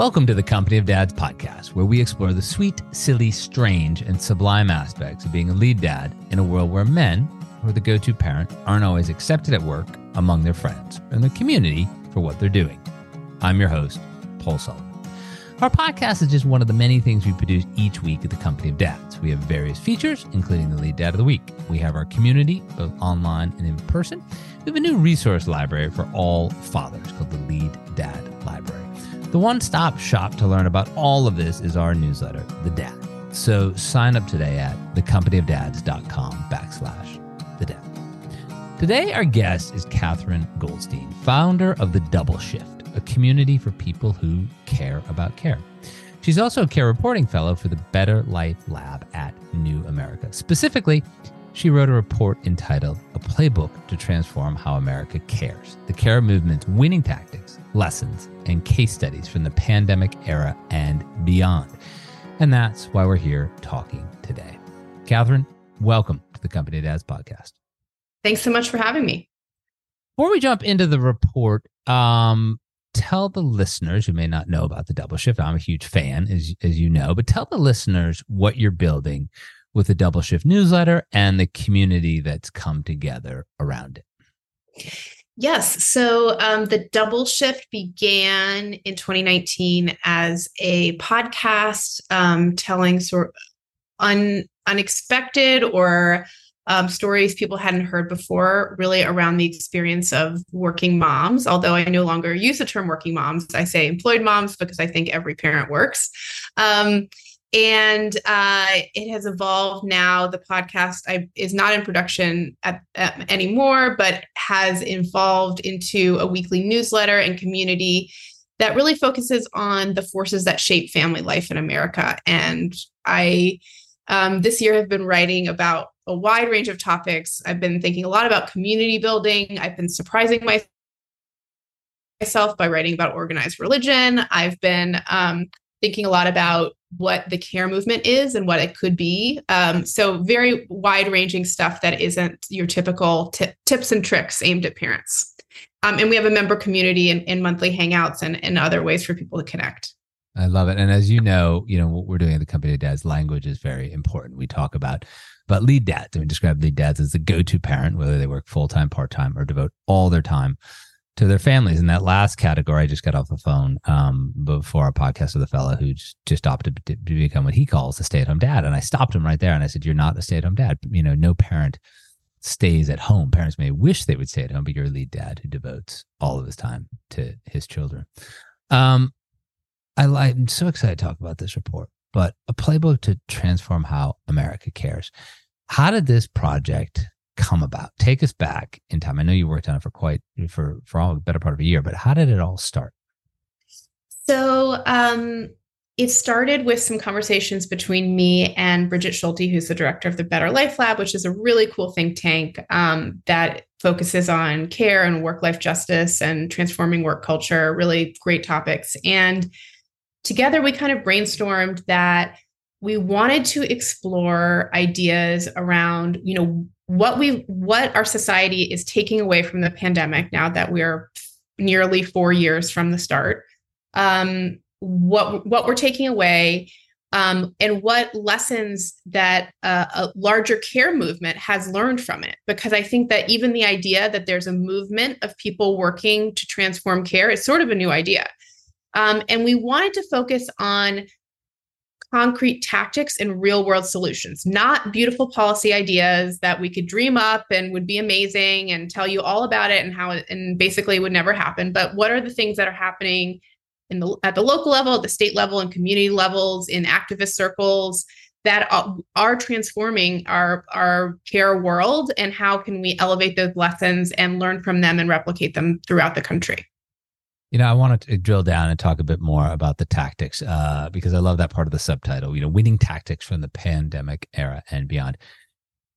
Welcome to the Company of Dads podcast, where we explore the sweet, silly, strange, and sublime aspects of being a lead dad in a world where men, who are the go to parent, aren't always accepted at work, among their friends, and the community for what they're doing. I'm your host, Paul Sullivan. Our podcast is just one of the many things we produce each week at the Company of Dads. We have various features, including the Lead Dad of the Week. We have our community, both online and in person. We have a new resource library for all fathers called the Lead Dad Library. The one stop shop to learn about all of this is our newsletter, The Dad. So sign up today at thecompanyofdads.com backslash the dad. Today, our guest is Katherine Goldstein, founder of The Double Shift, a community for people who care about care. She's also a care reporting fellow for the Better Life Lab at New America. Specifically, she wrote a report entitled A Playbook to Transform How America Cares The Care Movement's Winning Tactics, Lessons, and Case Studies from the Pandemic Era and Beyond. And that's why we're here talking today. Katherine, welcome to the Company Dads podcast. Thanks so much for having me. Before we jump into the report, um, tell the listeners who may not know about the double shift. I'm a huge fan, as, as you know, but tell the listeners what you're building with the Double Shift newsletter and the community that's come together around it. Yes. So um, the Double Shift began in 2019 as a podcast um, telling sort of un, unexpected or um, stories people hadn't heard before, really around the experience of working moms. Although I no longer use the term working moms, I say employed moms because I think every parent works. Um, and uh, it has evolved now. The podcast I, is not in production at, anymore, but has evolved into a weekly newsletter and community that really focuses on the forces that shape family life in America. And I, um, this year, have been writing about a wide range of topics. I've been thinking a lot about community building. I've been surprising myself by writing about organized religion. I've been um, thinking a lot about what the care movement is and what it could be. Um, so, very wide ranging stuff that isn't your typical t- tips and tricks aimed at parents. Um, and we have a member community and, and monthly hangouts and, and other ways for people to connect. I love it. And as you know, you know, what we're doing at the company of dads, language is very important. We talk about but lead dads. I mean, describe lead dads as the go-to parent, whether they work full-time, part-time, or devote all their time to their families. In that last category, I just got off the phone um, before our podcast with a fellow who just opted to become what he calls a stay-at-home dad, and I stopped him right there and I said, "You're not a stay-at-home dad. You know, no parent stays at home. Parents may wish they would stay at home, but you're a lead dad who devotes all of his time to his children." Um, I, I'm so excited to talk about this report, but a playbook to transform how America cares. How did this project come about? Take us back in time. I know you worked on it for quite for for all a better part of a year, but how did it all start? So um, it started with some conversations between me and Brigid Schulte, who's the director of the Better Life Lab, which is a really cool think tank um, that focuses on care and work life justice and transforming work culture. Really great topics. And together we kind of brainstormed that we wanted to explore ideas around you know what we what our society is taking away from the pandemic now that we're nearly four years from the start um, what what we're taking away um, and what lessons that uh, a larger care movement has learned from it. Because i think that even the idea that there's a movement of people working to transform care is sort of a new idea. Um, and we wanted to focus on concrete tactics and real world solutions, not beautiful policy ideas that we could dream up and would be amazing and tell you all about it and how it and basically would never happen. But what are the things that are happening in the at the local level, at the state level, and community levels, in activist circles that are transforming our our care world, and how can we elevate those lessons and learn from them and replicate them throughout the country? You know, I want to drill down and talk a bit more about the tactics uh, because I love that part of the subtitle. You know, winning tactics from the pandemic era and beyond.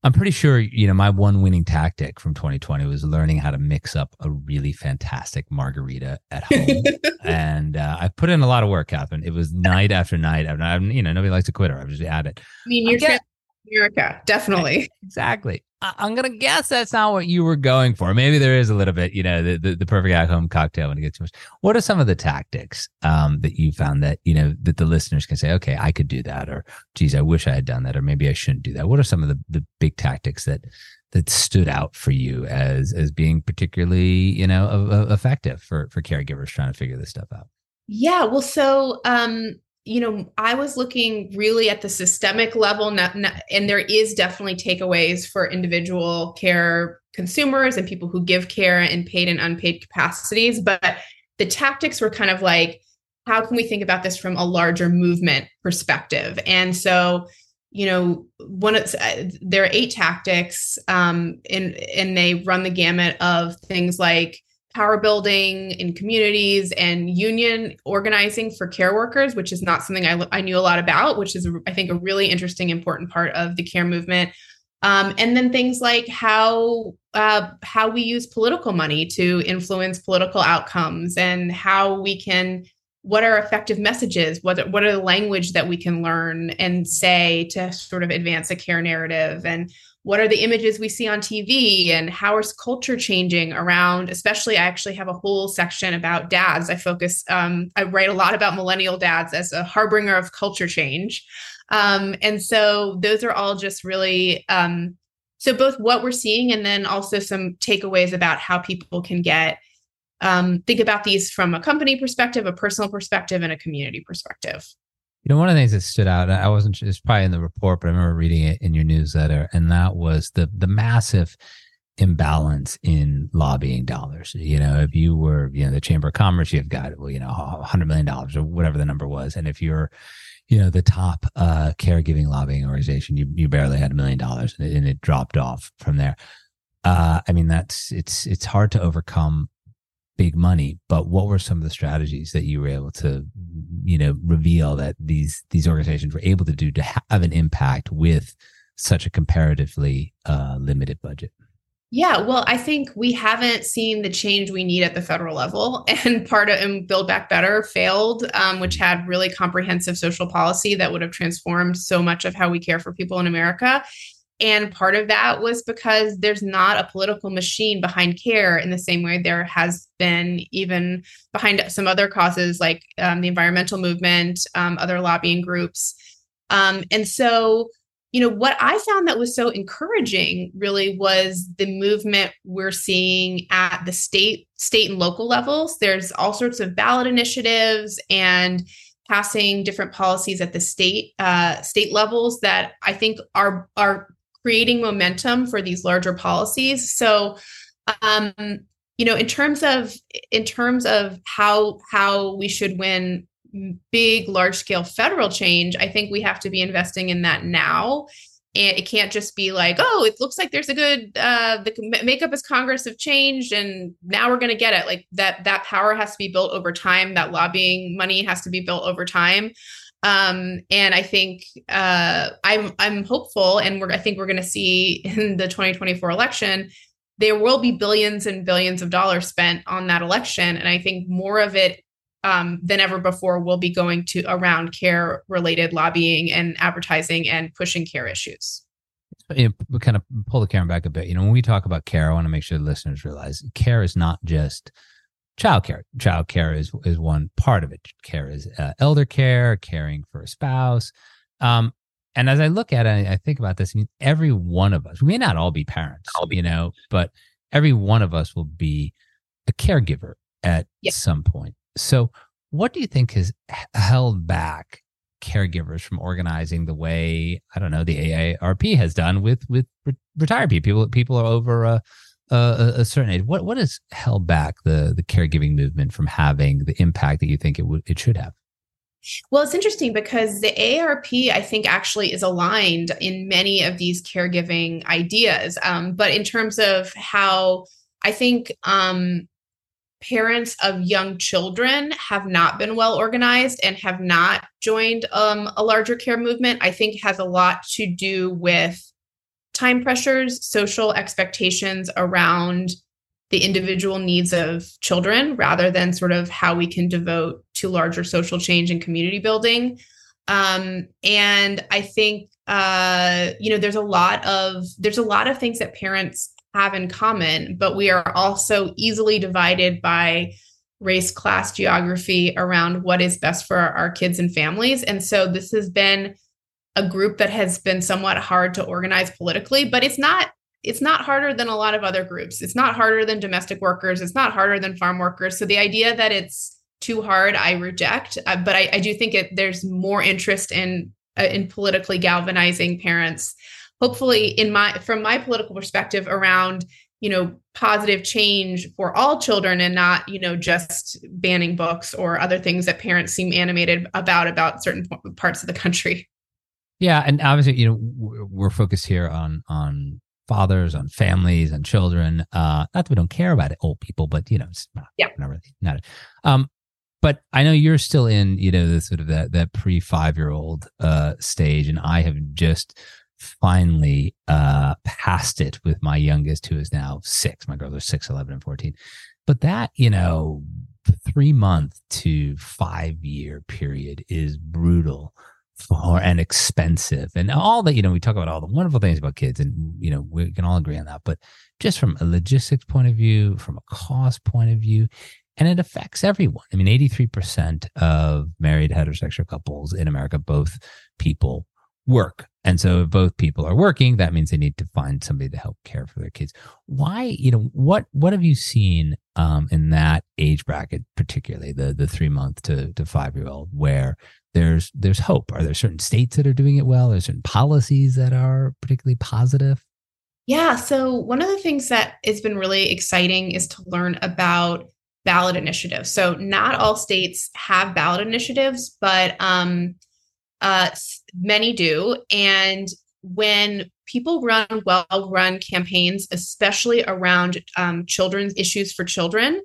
I'm pretty sure, you know, my one winning tactic from 2020 was learning how to mix up a really fantastic margarita at home. and uh, I put in a lot of work, Katherine. It was night after night. I, you know, nobody likes to quit her. I was just at it. I mean, you're America, definitely. Exactly. I'm gonna guess that's not what you were going for. Maybe there is a little bit, you know, the the, the perfect at home cocktail when it gets too much. What are some of the tactics um, that you found that you know that the listeners can say, okay, I could do that, or geez, I wish I had done that, or maybe I shouldn't do that. What are some of the the big tactics that that stood out for you as as being particularly you know effective for for caregivers trying to figure this stuff out? Yeah, well, so um, you know, I was looking really at the systemic level, not, not, and there is definitely takeaways for individual care consumers and people who give care in paid and unpaid capacities. But the tactics were kind of like, how can we think about this from a larger movement perspective? And so, you know, one of uh, there are eight tactics, um, and and they run the gamut of things like power building in communities and union organizing for care workers, which is not something I, I knew a lot about, which is, I think, a really interesting, important part of the care movement. Um, and then things like how uh, how we use political money to influence political outcomes, and how we can what are effective messages what what are the language that we can learn and say to sort of advance a care narrative and what are the images we see on TV and how is culture changing around especially I actually have a whole section about dads. I focus um, I write a lot about millennial dads as a harbinger of culture change. Um, and so those are all just really um, so both what we're seeing and then also some takeaways about how people can get um, think about these from a company perspective a personal perspective and a community perspective you know, one of the things that stood out, I wasn't, it's probably in the report, but I remember reading it in your newsletter, and that was the the massive imbalance in lobbying dollars. You know, if you were, you know, the Chamber of Commerce, you've got, well, you know, $100 million or whatever the number was. And if you're, you know, the top uh, caregiving lobbying organization, you, you barely had a million dollars and it, dropped off from there. Uh, I mean, that's, it's, it's hard to overcome big money but what were some of the strategies that you were able to you know reveal that these these organizations were able to do to have an impact with such a comparatively uh, limited budget yeah, well, I think we haven't seen the change we need at the federal level, and part of and Build Back Better failed, um, which had really comprehensive social policy that would have transformed so much of how we care for people in America. And part of that was because there's not a political machine behind care in the same way there has been even behind some other causes like um, the environmental movement, um, other lobbying groups. Um, and so, you know, what I found that was so encouraging really was the movement we're seeing at the state, state and local levels. There's all sorts of ballot initiatives and passing different policies at the state uh, state levels that I think are are creating momentum for these larger policies. So, um, you know, in terms of in terms of how how we should win big, large scale federal change, I think we have to be investing in that now. And it can't just be like, oh, it looks like there's a good uh, the makeup as Congress have changed, and now we're going to get it. Like that that power has to be built over time. That lobbying money has to be built over time. Um, and I think uh, I'm I'm hopeful, and we're I think we're going to see in the 2024 election there will be billions and billions of dollars spent on that election, and I think more of it um, than ever before will be going to around care related lobbying and advertising and pushing care issues. You know, we kind of pull the camera back a bit. You know, when we talk about care, I want to make sure the listeners realize care is not just childcare. Childcare is is one part of it. Care is uh, elder care, caring for a spouse. Um, and as I look at it, I think about this. I mean, every one of us, we may not all be parents, be. you know, but every one of us will be a caregiver at yep. some point. So, what do you think has held back caregivers from organizing the way I don't know the AARP has done with with retired people? People are over uh, a, a, certain age, what what has held back the the caregiving movement from having the impact that you think it would it should have? Well, it's interesting because the ARP, I think, actually is aligned in many of these caregiving ideas. Um, but in terms of how I think um, parents of young children have not been well organized and have not joined um, a larger care movement, I think has a lot to do with time pressures, social expectations around the individual needs of children rather than sort of how we can devote to larger social change and community building. Um, and I think uh, you know, there's a lot of there's a lot of things that parents have in common, but we are also easily divided by race, class, geography around what is best for our, our kids and families. And so this has been a group that has been somewhat hard to organize politically, but it's not it's not harder than a lot of other groups. It's not harder than domestic workers. It's not harder than farm workers. So the idea that it's too hard, I reject. Uh, but I, I, do think it, there's more interest in uh, in politically galvanizing parents. Hopefully, in my from my political perspective around you know positive change for all children and not you know just banning books or other things that parents seem animated about about certain parts of the country. Yeah, and obviously, you know, we're focused here on on fathers, on families, and children. Uh, not that we don't care about it, old people, but you know, it's not, yeah, not really, not. Um, but I know you're still in, you know, the sort of that that pre five year old uh stage, and I have just finally uh passed it with my youngest, who is now six. My girls are six, 11, and fourteen. But that, you know, three month to five year period is brutal for and expensive. And all that you know we talk about all the wonderful things about kids and you know we can all agree on that. But just from a logistics point of view from a cost point of view and it affects everyone. I mean 83% of married heterosexual couples in america both people work. And so if both people are working that means they need to find somebody to help care for their kids. Why you know what what have you seen um, in that age bracket particularly the the three month to to five year old where there's there's hope. Are there certain states that are doing it well? Are there certain policies that are particularly positive? Yeah. So one of the things that has been really exciting is to learn about ballot initiatives. So not all states have ballot initiatives, but um, uh, many do. And when people run well-run campaigns, especially around um, children's issues for children,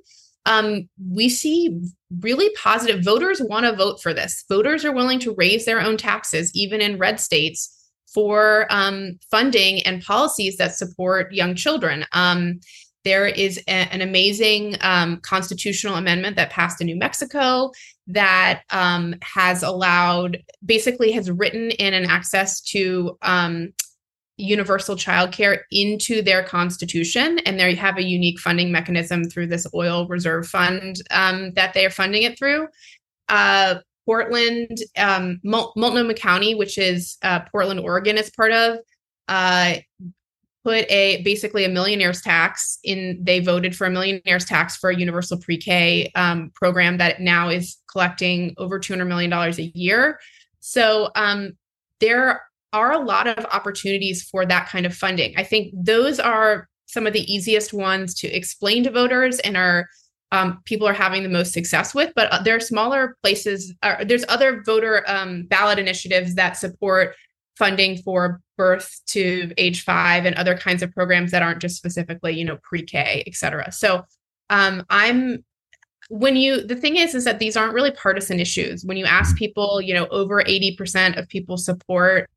um, we see really positive voters want to vote for this. Voters are willing to raise their own taxes, even in red states, for um, funding and policies that support young children. Um, there is a, an amazing um, constitutional amendment that passed in New Mexico that um, has allowed, basically, has written in an access to um, universal childcare into their constitution and they have a unique funding mechanism through this oil reserve fund um, that they are funding it through. Uh, portland um, multnomah county which is uh, portland oregon is part of uh, put a basically a millionaire's tax in they voted for a millionaire's tax for a universal pre-k um, program that now is collecting over $200 million a year. So um, there are a lot of opportunities for that kind of funding. I think those are some of the easiest ones to explain to voters and are um, people are having the most success with. But uh, there are smaller places. Uh, there's other voter um, ballot initiatives that support funding for birth to age five and other kinds of programs that aren't just specifically, you know, pre-K, et cetera. So um, I'm when you the thing is is that these aren't really partisan issues when you ask people you know over 80% of people support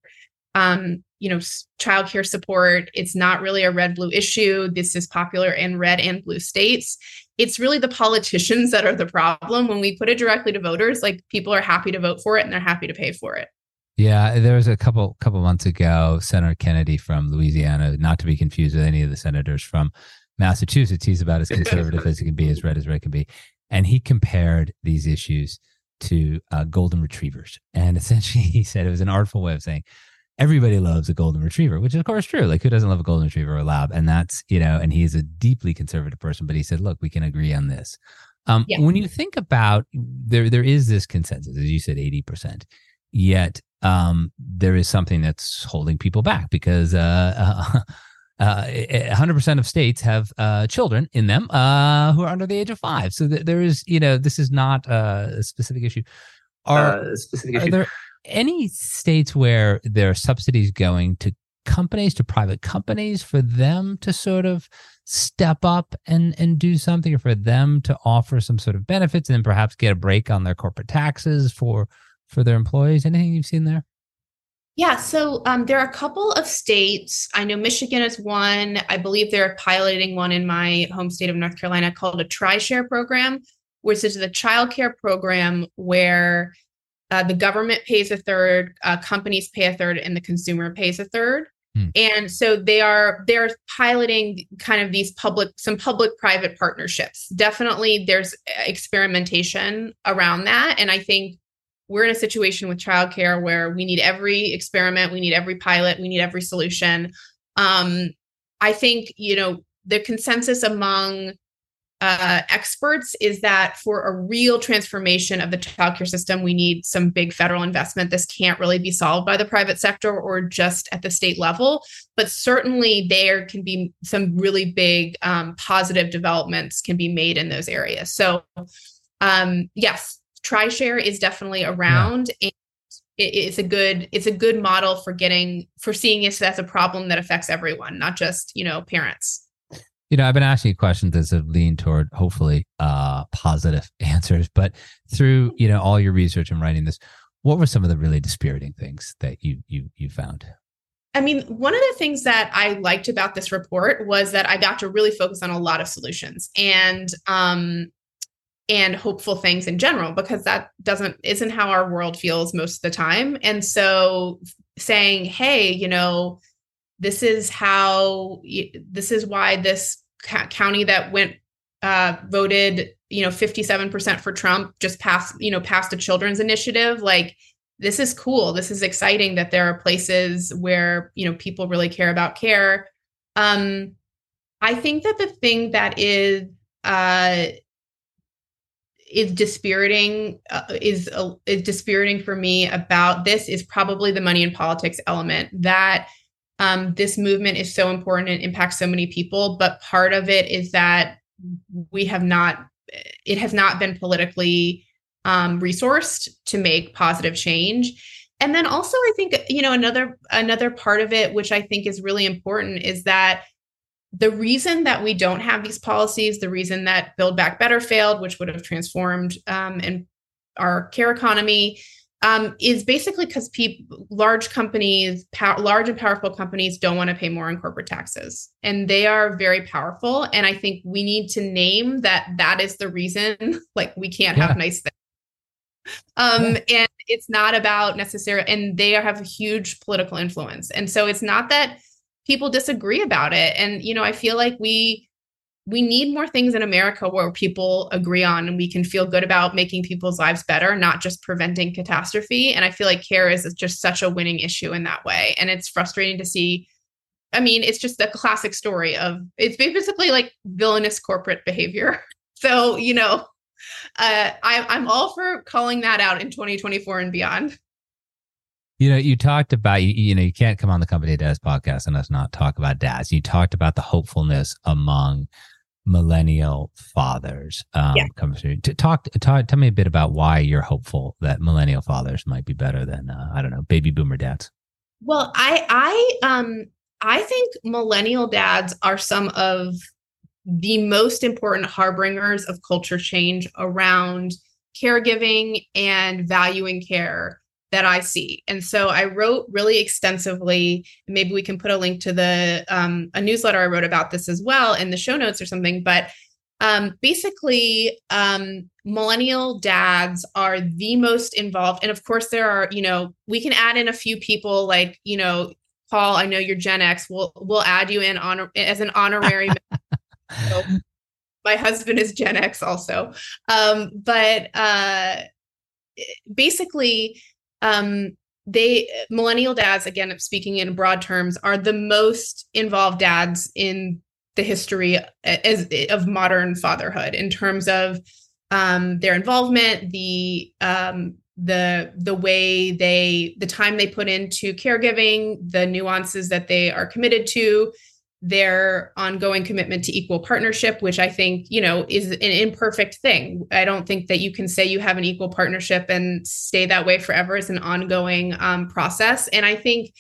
um, you know, childcare support. It's not really a red blue issue. This is popular in red and blue states. It's really the politicians that are the problem. When we put it directly to voters, like people are happy to vote for it and they're happy to pay for it. Yeah, there was a couple couple months ago, Senator Kennedy from Louisiana, not to be confused with any of the senators from Massachusetts. He's about as conservative as he can be, as red as red can be, and he compared these issues to uh, golden retrievers. And essentially, he said it was an artful way of saying everybody loves a golden retriever, which is of course true. Like who doesn't love a golden retriever or a lab? And that's, you know, and he's a deeply conservative person, but he said, look, we can agree on this. Um, yeah. When you think about there, there is this consensus, as you said, 80%, yet um, there is something that's holding people back because uh, uh, uh, 100% of states have uh, children in them uh, who are under the age of five. So th- there is, you know, this is not a specific issue. Are, uh, specific issue. There, any states where there are subsidies going to companies to private companies for them to sort of step up and and do something or for them to offer some sort of benefits and then perhaps get a break on their corporate taxes for for their employees anything you've seen there yeah, so um, there are a couple of states. I know Michigan is one. I believe they're piloting one in my home state of North Carolina called a TRISHARE program, which is the child care program where uh, the government pays a third, uh, companies pay a third, and the consumer pays a third. Hmm. And so they are they're piloting kind of these public some public private partnerships. Definitely there's experimentation around that and I think we're in a situation with childcare where we need every experiment, we need every pilot, we need every solution. Um, I think, you know, the consensus among uh, experts is that for a real transformation of the childcare system, we need some big federal investment. This can't really be solved by the private sector or just at the state level, but certainly there can be some really big um, positive developments can be made in those areas. So, um, yes, TriShare is definitely around yeah. and it's a good it's a good model for getting for seeing this as a problem that affects everyone, not just, you know, parents. You know, I've been asking you questions that have leaned toward hopefully uh, positive answers, but through you know all your research and writing this, what were some of the really dispiriting things that you you you found? I mean, one of the things that I liked about this report was that I got to really focus on a lot of solutions. And um, and hopeful things in general because that doesn't isn't how our world feels most of the time and so saying hey you know this is how this is why this county that went uh, voted you know 57% for trump just passed you know passed a children's initiative like this is cool. This is exciting that there are places where you know people really care about care. Um i think that the thing that is uh is dispiriting uh, is uh, is dispiriting for me about this is probably the money and politics element that um, this movement is so important and impacts so many people but part of it is that we have not it has not been politically um, resourced to make positive change. And then also i think you know another another part of it which i think is really important is that the reason that we don't have these policies, the reason that Build Back Better failed, which would have transformed um, and our care economy, um, is basically because people, large companies, pow- large and powerful companies, don't want to pay more in corporate taxes, and they are very powerful. And I think we need to name that that is the reason. Like we can't yeah. have nice things. Um, yeah. and it's not about necessarily, and they have a huge political influence, and so it's not that people disagree about it and you know i feel like we we need more things in america where people agree on and we can feel good about making people's lives better not just preventing catastrophe. And i feel like care is just such a winning issue in that way. And it's frustrating to see i mean it's just a classic story of it's basically like villainous corporate behavior. So you know uh, I, i'm all for calling that out in 2024 and beyond. You know, you talked about you, you know, you can't come on the Company Dads podcast and us not talk about dads. You talked about the hopefulness among millennial fathers. Um, yeah. come through. To talk, talk, tell me a bit about why you're hopeful that millennial fathers might be better than uh, I don't know, baby boomer dads. Well, I, I, um, I think millennial dads are some of the most important harbingers of culture change around caregiving and valuing care that I see. And so I wrote really extensively. Maybe we can put a link to the um, a newsletter I wrote about this as well in the show notes or something. But um, basically, um, millennial dads are the most involved. And of course, there are you know we can add in a few people like you know Paul. I know you're Gen X. We'll we'll add you in honor as an honorary. so, my husband is Gen X also. Um, but uh, basically um, they millennial dads again speaking in broad terms are the most involved dads in the history as, of modern fatherhood in terms of um, their involvement the um, the the way they the time they put into caregiving the nuances that they are committed to their ongoing commitment to equal partnership, which I think, you know, is an imperfect thing. I don't think that you can say you have an equal partnership and stay that way forever. It's an ongoing um, process. And I think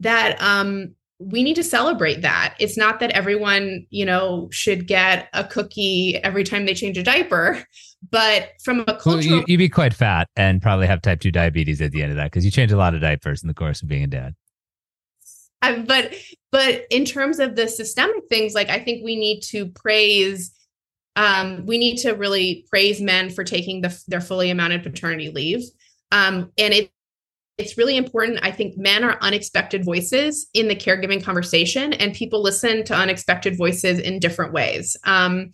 that um, we need to celebrate that. It's not that everyone, you know, should get a cookie every time they change a diaper, but from a cultural, well, you, would be quite fat and probably have type two diabetes at the end of that because you change a lot of diapers in the course of being a dad. Um, but but in terms of the systemic things, like I think we need to praise. Um, we need to really praise men for taking the, their fully amounted paternity leave. Um, and it it's really important. I think men are unexpected voices in the caregiving conversation, and people listen to unexpected voices in different ways. Um,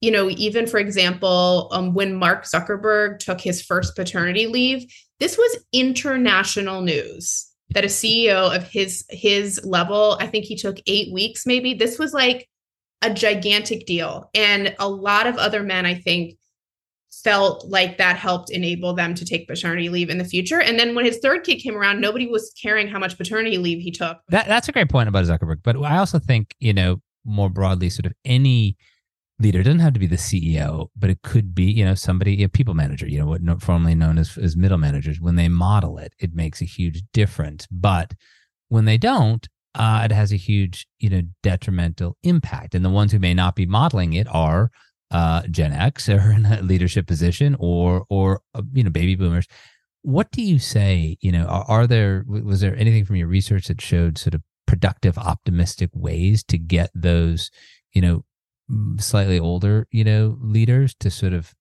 you know, even for example, um, when Mark Zuckerberg took his first paternity leave, this was international news that a CEO of his his level, I think he took eight weeks, maybe. This was like a gigantic deal, and a lot of other men, I think, felt like that helped enable them to take paternity leave in the future. And then when his third kid came around, nobody was caring how much paternity leave he took. That, that's a great point about Zuckerberg. But I also think, you know, more broadly, sort of any leader it doesn't have to be the CEO, but it could be, you know, somebody, a people manager, you know, what formerly known as, as middle managers. When they model it, it makes a huge difference. But when they don't, uh, it has a huge, you know, detrimental impact. And the ones who may not be modeling it are uh, Gen X or in a leadership position or or uh, you know baby boomers. What do you say? You know, are, are there was there anything from your research that showed sort of productive, optimistic ways to get those you know slightly older you know leaders to sort of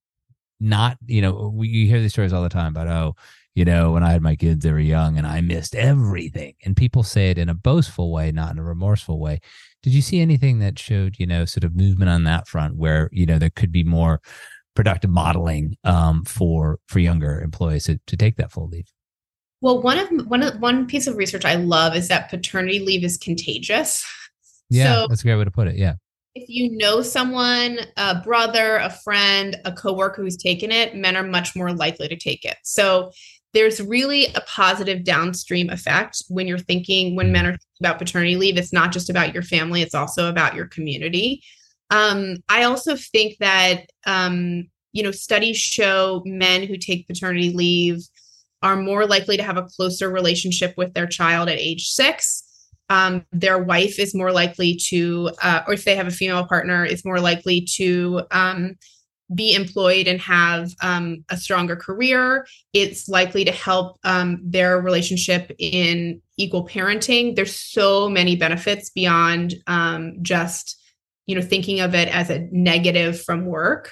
not you know we, you hear these stories all the time about oh you know when i had my kids they were young and i missed everything and people say it in a boastful way not in a remorseful way did you see anything that showed, you know, sort of movement on that front where, you know, there could be more productive modeling um, for for younger employees to, to take that full leave? Well, one of one of one piece of research I love is that paternity leave is contagious. Yeah, so that's a great way to put it. Yeah. If you know someone, a brother, a friend, a coworker who's taken it, men are much more likely to take it. So there's really a positive downstream effect when you're thinking when men are about paternity leave it's not just about your family it's also about your community um, i also think that um, you know studies show men who take paternity leave are more likely to have a closer relationship with their child at age six um, their wife is more likely to uh, or if they have a female partner is more likely to um, be employed and have um, a stronger career. It's likely to help um, their relationship in equal parenting. There's so many benefits beyond um, just, you know, thinking of it as a negative from work.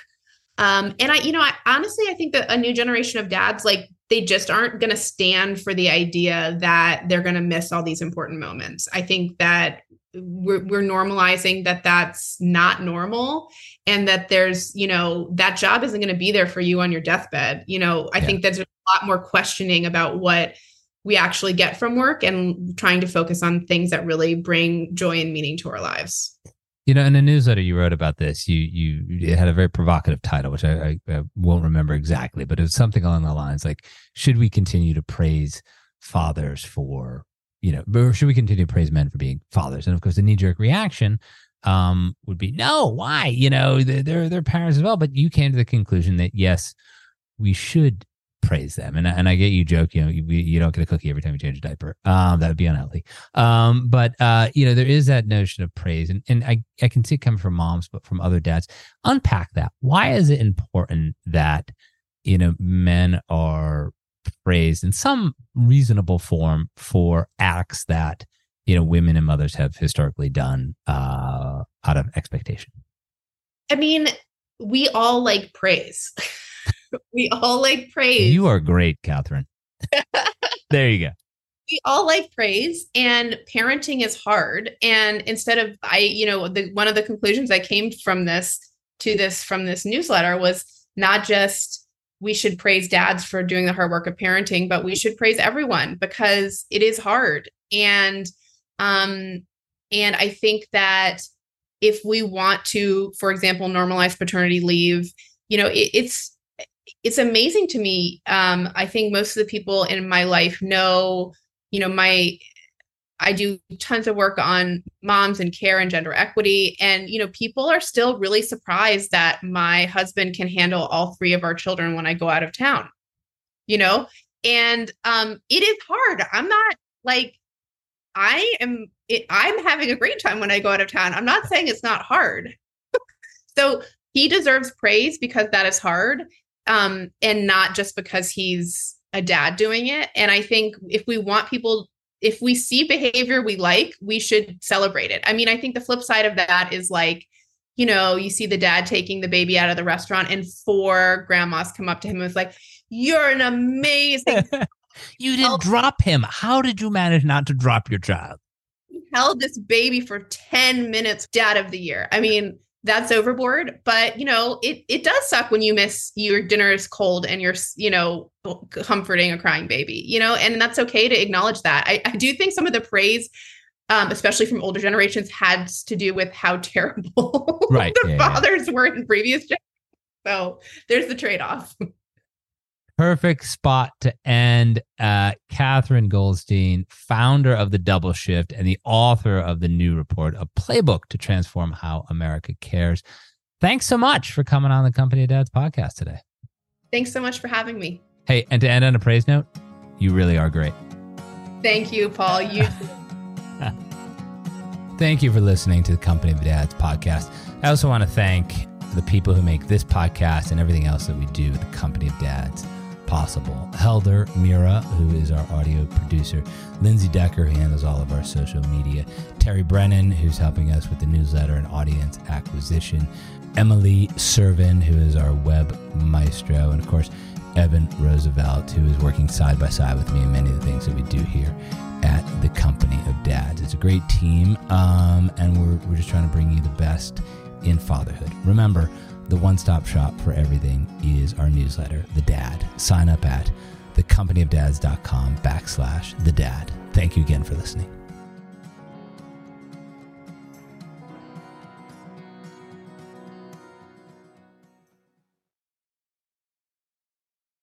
Um, and I, you know, I honestly, I think that a new generation of dads, like, they just aren't going to stand for the idea that they're going to miss all these important moments. I think that we're, we're normalizing that that's not normal and that there's you know that job isn't going to be there for you on your deathbed you know i yeah. think there's a lot more questioning about what we actually get from work and trying to focus on things that really bring joy and meaning to our lives you know in a newsletter you wrote about this you you it had a very provocative title which I, I, I won't remember exactly but it was something along the lines like should we continue to praise fathers for you know, or should we continue to praise men for being fathers? And of course, the knee jerk reaction um, would be no. Why? You know, they're they're parents as well. But you came to the conclusion that yes, we should praise them. And and I get you joke. You know, you, you don't get a cookie every time you change a diaper. Um, that would be unhealthy. Um, but uh, you know, there is that notion of praise, and and I I can see it coming from moms, but from other dads. Unpack that. Why is it important that you know men are praised in some reasonable form for acts that you know women and mothers have historically done uh, out of expectation. I mean, we all like praise. we all like praise. You are great, Katherine. there you go. We all like praise, and parenting is hard. And instead of I, you know, the one of the conclusions I came from this to this from this newsletter was not just we should praise dads for doing the hard work of parenting, but we should praise everyone because it is hard. And um and I think that if we want to, for example, normalize paternity leave, you know, it, it's it's amazing to me. Um, I think most of the people in my life know, you know, my I do tons of work on moms and care and gender equity. And, you know, people are still really surprised that my husband can handle all three of our children when I go out of town, you know? And um, it is hard. I'm not like, I am, it, I'm having a great time when I go out of town. I'm not saying it's not hard. so he deserves praise because that is hard um, and not just because he's a dad doing it. And I think if we want people if we see behavior we like, we should celebrate it. I mean, I think the flip side of that is like, you know, you see the dad taking the baby out of the restaurant and four grandmas come up to him and was like, You're an amazing. you didn't drop him. How did you manage not to drop your child? He held this baby for 10 minutes, dad of the year. I mean, that's overboard but you know it it does suck when you miss your dinner is cold and you're you know comforting a crying baby you know and that's okay to acknowledge that i, I do think some of the praise um, especially from older generations had to do with how terrible right. the yeah, fathers yeah. were in previous generations so there's the trade-off perfect spot to end. Uh, Katherine Goldstein, founder of the Double Shift and the author of the new report, a playbook to transform how America cares. Thanks so much for coming on the Company of Dads podcast today. Thanks so much for having me. Hey, and to end on a praise note, you really are great. Thank you, Paul. You. thank you for listening to the Company of Dads podcast. I also want to thank the people who make this podcast and everything else that we do at the Company of Dads possible. Helder Mira, who is our audio producer, Lindsay Decker, who handles all of our social media, Terry Brennan, who's helping us with the newsletter and audience acquisition, Emily Servin, who is our web maestro, and of course, Evan Roosevelt, who is working side by side with me in many of the things that we do here at the Company of Dads. It's a great team, um, and we're, we're just trying to bring you the best in fatherhood. Remember, the one stop shop for everything is our newsletter, The Dad. Sign up at thecompanyofdads.com backslash The Dad. Thank you again for listening.